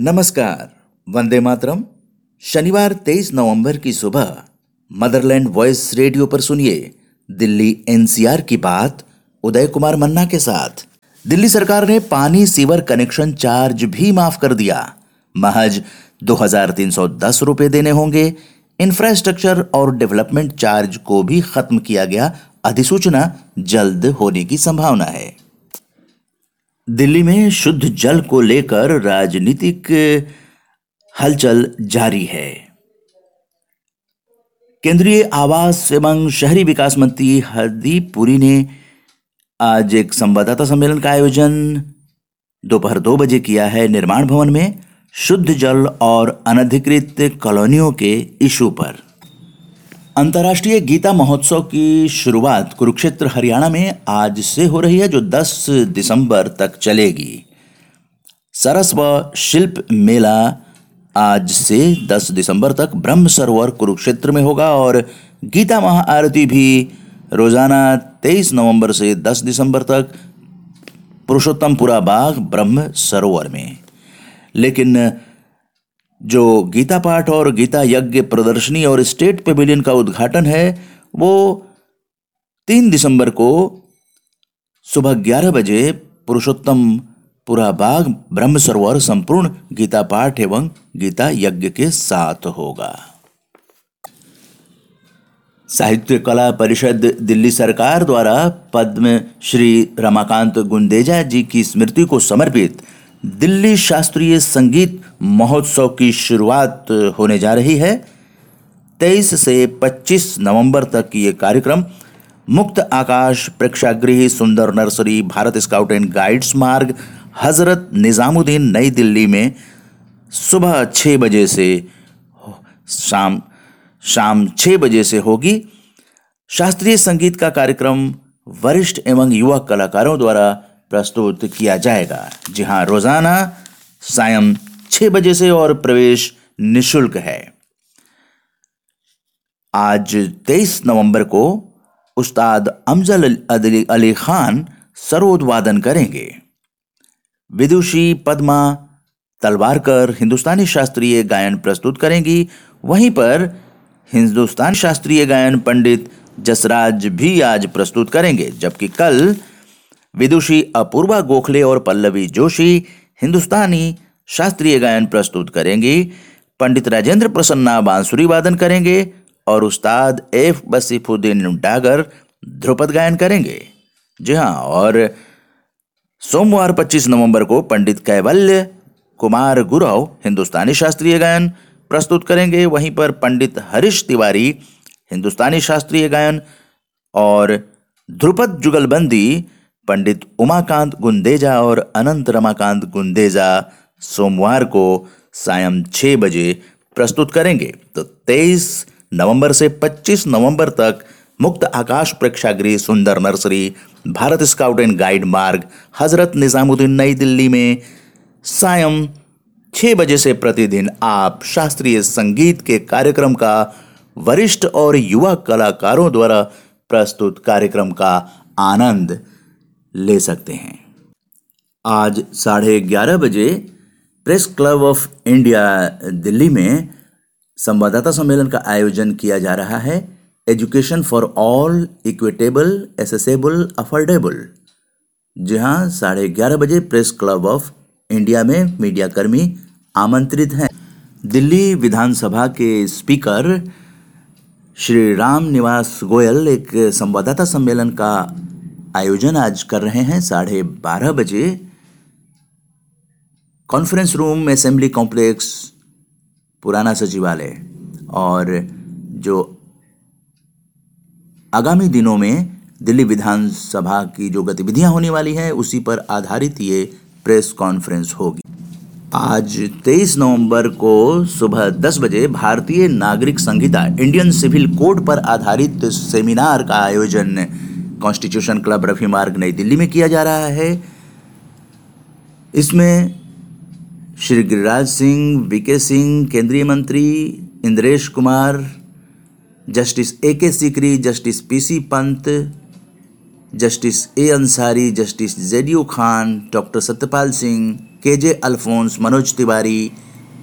नमस्कार, वंदे मातरम। शनिवार 23 नवंबर की सुबह मदरलैंड वॉइस रेडियो पर सुनिए दिल्ली एनसीआर की बात उदय कुमार मन्ना के साथ। दिल्ली सरकार ने पानी सीवर कनेक्शन चार्ज भी माफ़ कर दिया। महज 2310 रुपए देने होंगे। इंफ्रास्ट्रक्चर और डेवलपमेंट चार्ज को भी खत्म किया गया। अधिसूचना जल्द होने की संभावना है। दिल्ली में शुद्ध जल को लेकर राजनीतिक हलचल जारी है। केंद्रीय आवास एवं शहरी विकास मंत्री हरदीप पुरी ने आज एक संवाददाता सम्मेलन का आयोजन दोपहर दो बजे किया है। निर्माण भवन में शुद्ध जल और अनधिकृत कॉलोनियों के इशू पर। अंतर्राष्ट्रीय गीता महोत्सव की शुरुआत कुरुक्षेत्र, हरियाणा में आज से हो रही है, जो 10 दिसंबर तक चलेगी। सरस व शिल्प मेला आज से 10 दिसंबर तक ब्रह्म सरोवर कुरुक्षेत्र में होगा और गीता महाआरती भी रोज़ाना 23 नवंबर से 10 दिसंबर तक पुरुषोत्तमपुरा बाग ब्रह्म सरोवर में। लेकिन जो गीता पाठ और गीता यज्ञ प्रदर्शनी और स्टेट पेविलियन का उद्घाटन है, वो तीन दिसंबर को सुबह ग्यारह बजे पुरुषोत्तम पूरा बाग, ब्रह्म सरोवर संपूर्ण गीता पाठ एवं गीता यज्ञ के साथ होगा। साहित्य कला परिषद दिल्ली सरकार द्वारा पद्म श्री रमाकांत गुंदेजा जी की स्मृति को समर्पित दिल्ली शास्त्रीय संगीत महोत्सव की शुरुआत होने जा रही है। 23 से 25 नवंबर तक ये कार्यक्रम मुक्त आकाश, प्रेक्षागृह, Sundar nursery, Bharat scout and guides Marg, Hazrat Nizamuddin नई दिल्ली में सुबह छः बजे से शाम शाम छः बजे से होगी। शास्त्रीय संगीत का कार्यक्रम वरिष्ठ एवं युवा कलाकारों द्वारा प्रस्तुत किया जाएगा। जी हाँ रोज़ाना सायं छह बजे से और प्रवेश निशुल्क है। आज 23 नवंबर को उस्ताद अमजल अली खान सरोदवादन करेंगे। विदुषी पद्मा तलवारकर हिंदुस्तानी शास्त्रीय गायन प्रस्तुत करेंगी। वहीं पर हिंदुस्तान शास्त्रीय गायन पंडित जसराज भी आज प्रस्तुत करेंगे, जबकि कल विदुषी अपूर्वा गोखले और पल्लवी जोशी हिंदुस्तानी शास्त्रीय गायन प्रस्तुत करेंगी। पंडित राजेंद्र प्रसन्ना बांसुरी वादन करेंगे और उस्ताद एफ़ बसीफुद्दीन डागर ध्रुपद गायन करेंगे। जी हाँ और सोमवार 25 नवंबर को पंडित कैवल्य कुमार गुरव हिंदुस्तानी शास्त्रीय गायन प्रस्तुत करेंगे। वहीं पर पंडित हरीश तिवारी हिंदुस्तानी शास्त्रीय गायन और ध्रुपद जुगलबंदी, पंडित उमाकांत गुंदेजा और अनंत रमाकांत गुंदेजा सोमवार को सायं छह बजे प्रस्तुत करेंगे। तो 23 नवंबर से 25 नवंबर तक मुक्त आकाश प्रेक्षागृह Sundar nursery, Bharat scout and guide Marg, Hazrat Nizamuddin नई दिल्ली में सायं छह बजे से प्रतिदिन आप शास्त्रीय संगीत के कार्यक्रम का वरिष्ठ और युवा कलाकारों द्वारा प्रस्तुत कार्यक्रम का आनंद ले सकते हैं। आज साढ़े ग्यारह बजे press club of India, Delhi में संवाददाता सम्मेलन का आयोजन किया जा रहा है। Education for all, equitable accessible affordable. जी हाँ साढ़े ग्यारह बजे प्रेस क्लब ऑफ़ इंडिया में मीडिया कर्मी आमंत्रित हैं। दिल्ली विधानसभा के स्पीकर श्री राम निवास गोयल एक संवाददाता सम्मेलन का आयोजन आज कर रहे हैं। साढ़े बारह बजे कॉन्फ्रेंस रूम असेंबली कॉम्प्लेक्स पुराना सचिवालय और जो आगामी दिनों में दिल्ली विधानसभा की जो गतिविधियाँ होने वाली हैं, उसी पर आधारित ये प्रेस कॉन्फ्रेंस होगी। आज 23 नवंबर को सुबह 10 बजे भारतीय नागरिक संहिता इंडियन सिविल कोड पर आधारित सेमिनार का आयोजन कॉन्स्टिट्यूशन क्लब रफी मार्ग नई दिल्ली में किया जा रहा है। इसमें श्री गिरिराज सिंह वीके सिंह, केंद्रीय मंत्री Indresh Kumar, justice A K Sikri, justice P C Pant, justice A Ansari, justice JDU Khan, doctor Satyapal Singh, K J Alphons, Manoj Tiwari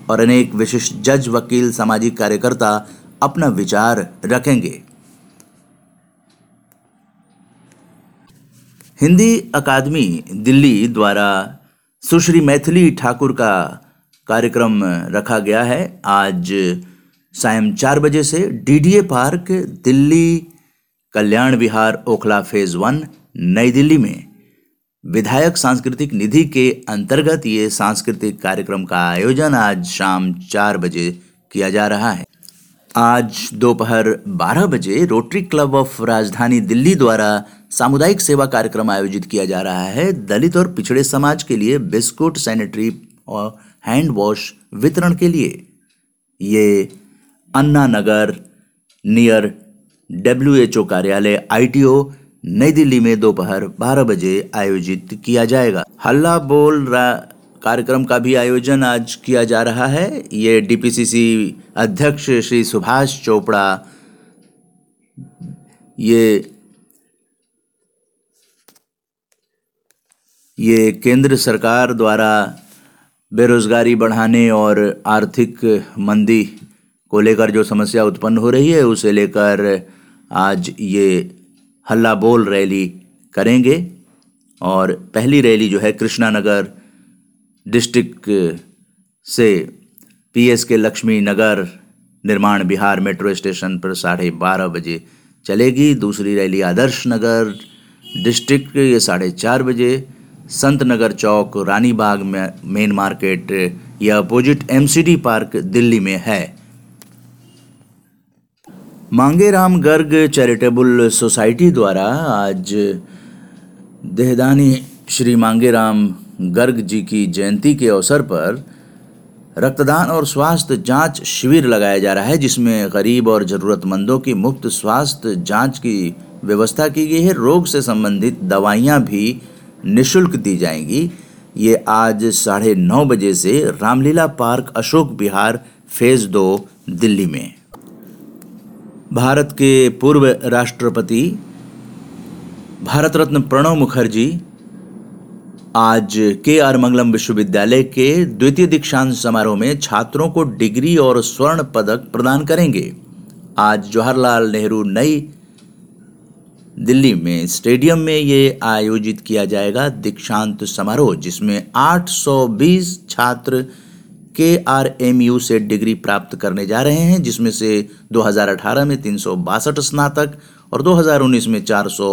और अनेक विशिष्ट जज, वकील, सामाजिक कार्यकर्ता अपना विचार रखेंगे। हिंदी अकादमी दिल्ली द्वारा सुश्री मैथिली ठाकुर का कार्यक्रम रखा गया है। आज सायं चार बजे से DDA park, Delhi, Kalyan Vihar, Okhla phase one, नई दिल्ली में। विधायक सांस्कृतिक निधि के अंतर्गत ये सांस्कृतिक कार्यक्रम का आयोजन आज शाम चार बजे किया जा रहा है। आज दोपहर 12 बजे रोटरी क्लब ऑफ़ राजधानी दिल्ली द्वारा सामुदायिक सेवा कार्यक्रम आयोजित किया जा रहा है। दलित और पिछड़े समाज के लिए बिस्कुट, सैनिटरी और हैंड वॉश वितरण के लिए। ये अन्ना नगर नियर डब्ल्यू कार्यालय, आईटीओ, नई दिल्ली में दोपहर 12 बजे आयोजित किया जाएगा। हल्ला बोल कार्यक्रम का भी आयोजन आज किया जा रहा है। ये डीपीसीसी अध्यक्ष श्री सुभाष चोपड़ा, ये ये केंद्र सरकार द्वारा बेरोजगारी बढ़ाने और आर्थिक मंदी को लेकर जो समस्या उत्पन्न हो रही है, उसे लेकर आज ये हल्ला बोल रैली करेंगे। और पहली रैली जो है कृष्णा नगर डिस्ट्रिक्ट से पीएस के लक्ष्मी नगर निर्माण बिहार मेट्रो स्टेशन पर साढ़े बारह बजे चलेगी। दूसरी रैली आदर्श नगर डिस्ट्रिक्ट, ये साढ़े चार बजे संत नगर चौक, रानीबाग में मेन मार्केट, या अपोजिट एमसीडी पार्क दिल्ली में है। मांगेराम गर्ग चैरिटेबल सोसाइटी द्वारा आज देहदानी श्री मांगेराम गर्ग जी की जयंती के अवसर पर रक्तदान और स्वास्थ्य जाँच शिविर लगाया जा रहा है, जिसमें गरीब और ज़रूरतमंदों की मुफ़्त स्वास्थ्य जाँच की व्यवस्था की गई है। रोग से संबंधित दवाइयाँ भी निशुल्क दी जाएँगी। ये आज साढ़े नौ बजे से रामलीला पार्क, अशोक विहार, फ़ेज़ दो, दिल्ली में। भारत के पूर्व राष्ट्रपति भारत रत्न प्रणब मुखर्जी, आज के आर मंगलम विश्वविद्यालय के द्वितीय दीक्षांत समारोह में छात्रों को डिग्री और स्वर्ण पदक प्रदान करेंगे। आज जवाहरलाल नेहरू नई दिल्ली में स्टेडियम में ये आयोजित किया जाएगा दीक्षांत समारोह, जिसमें 820 छात्र के आर एम यू से डिग्री प्राप्त करने जा रहे हैं, जिसमें से 2018 में तीन सौ बासठ स्नातक और 2019 में चार सौ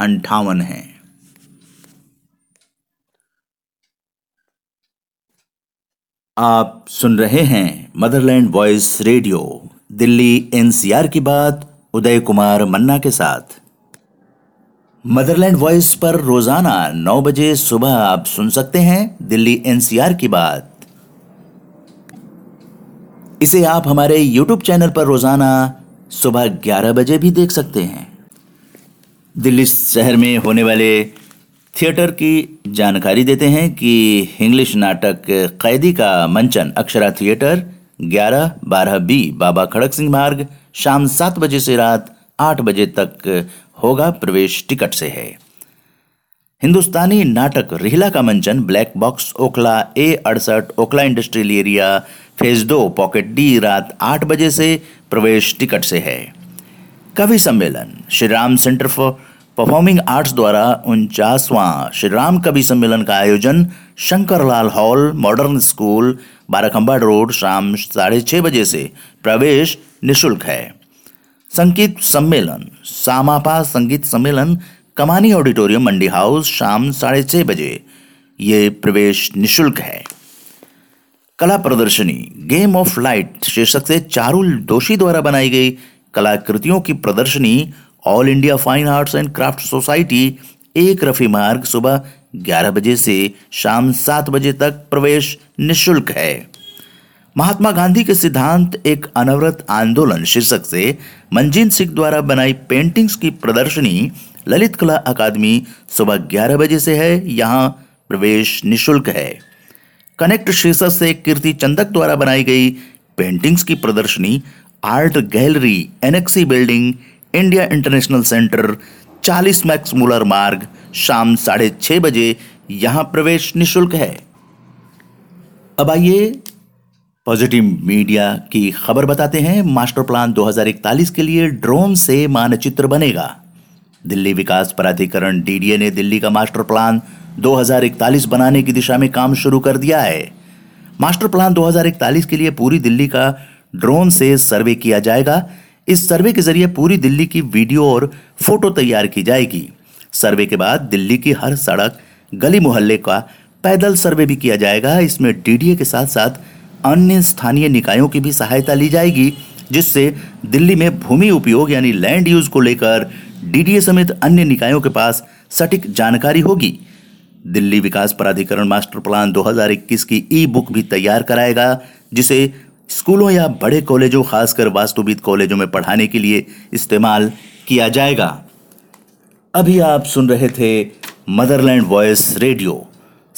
अंठावन हैं। आप सुन रहे हैं motherland voice radio, Delhi NCR की बात, उदय कुमार मन्ना के साथ। मदरलैंड वॉइस पर रोज़ाना नौ बजे सुबह आप सुन सकते हैं दिल्ली एनसीआर की बात। इसे आप हमारे यूट्यूब चैनल पर रोज़ाना सुबह ग्यारह बजे भी देख सकते हैं। दिल्ली शहर में होने वाले थिएटर की जानकारी देते हैं कि इंग्लिश नाटक कैदी का मंचन, अक्षरा थिएटर 11 12 बी, बाबा खड़क सिंह मार्ग, शाम सात बजे से रात आठ बजे तक होगा, प्रवेश टिकट से है। हिंदुस्तानी नाटक रिहला का मंचन, ब्लैक बॉक्स, ओखला, ए अड़सठ, ओखला इंडस्ट्रियल एरिया, फ़ेज़ दो, पॉकेट डी, रात आठ बजे से प्रवेश टिकट से है। कवि सम्मेलन Shri Ram centre for performing arts द्वारा उनचासवां श्री राम कवि सम्मेलन का आयोजन, Shankarlal hall, modern school, Barakhamba road, शाम साढ़े छः बजे से प्रवेश निशुल्क है। संगीत सम्मेलन, सामापा संगीत सम्मेलन, कमानी ऑडिटोरियम, मंडी हाउस, शाम साढ़े छः बजे। ये प्रवेश निशुल्क है। कला प्रदर्शनी गेम ऑफ़ लाइट शीर्षक से चारुल दोषी द्वारा बनाई गई कलाकृतियों की प्रदर्शनी all India fine arts and craft society एक रफी मार्ग सुबह 11 बजे से शाम सात बजे तक प्रवेश निशुल्क है। महात्मा गांधी के सिद्धांत एक अनवरत आंदोलन शीर्षक से मंजीत सिंह द्वारा बनाई पेंटिंग्स की प्रदर्शनी ललित कला अकादमी सुबह 11 बजे से है। यहाँ प्रवेश निशुल्क है। कनेक्ट शीर्षक से कीर्ति चंदक द्वारा बनाई गई पेंटिंग्स की प्रदर्शनी art gallery annexe building India international centre 40 Max Mueller Marg शाम साढ़े छह बजे यहाँ प्रवेश निशुल्क है। अब आइए पॉजिटिव मीडिया की खबर बताते हैं, मास्टर प्लान 2041 के लिए ड्रोन से मानचित्र बनेगा। दिल्ली विकास प्राधिकरण डीडीए ने दिल्ली का मास्टर प्लान 2041 बनाने की दिशा में काम शुरू कर दिया है। मास्टर प्लान 2041 के लिए पूरी दिल्ली का ड्रोन से सर्वे किया जाएगा। इस सर्वे के ज़रिए पूरी दिल्ली की वीडियो और फ़ोटो तैयार की जाएगी। सर्वे के बाद दिल्ली की हर सड़क, गली मोहल्ले का पैदल सर्वे भी किया जाएगा। इसमें डीडीए के साथ साथ अन्य स्थानीय निकायों की भी सहायता ली जाएगी, जिससे दिल्ली में भूमि उपयोग यानी लैंड यूज़ को लेकर डीडीए समेत अन्य निकायों के पास सटीक जानकारी होगी। दिल्ली विकास प्राधिकरण मास्टर प्लान 2021 की ई बुक भी तैयार कराएगा, जिसे स्कूलों या बड़े कॉलेजों, खासकर वास्तुविद कॉलेजों में पढ़ाने के लिए इस्तेमाल किया जाएगा। अभी आप सुन रहे थे motherland voice radio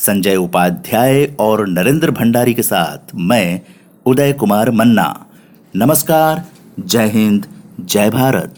Sanjay Upadhyay और नरेंद्र भंडारी के साथ मैं उदय कुमार मन्ना। नमस्कार, जय हिंद, जय भारत।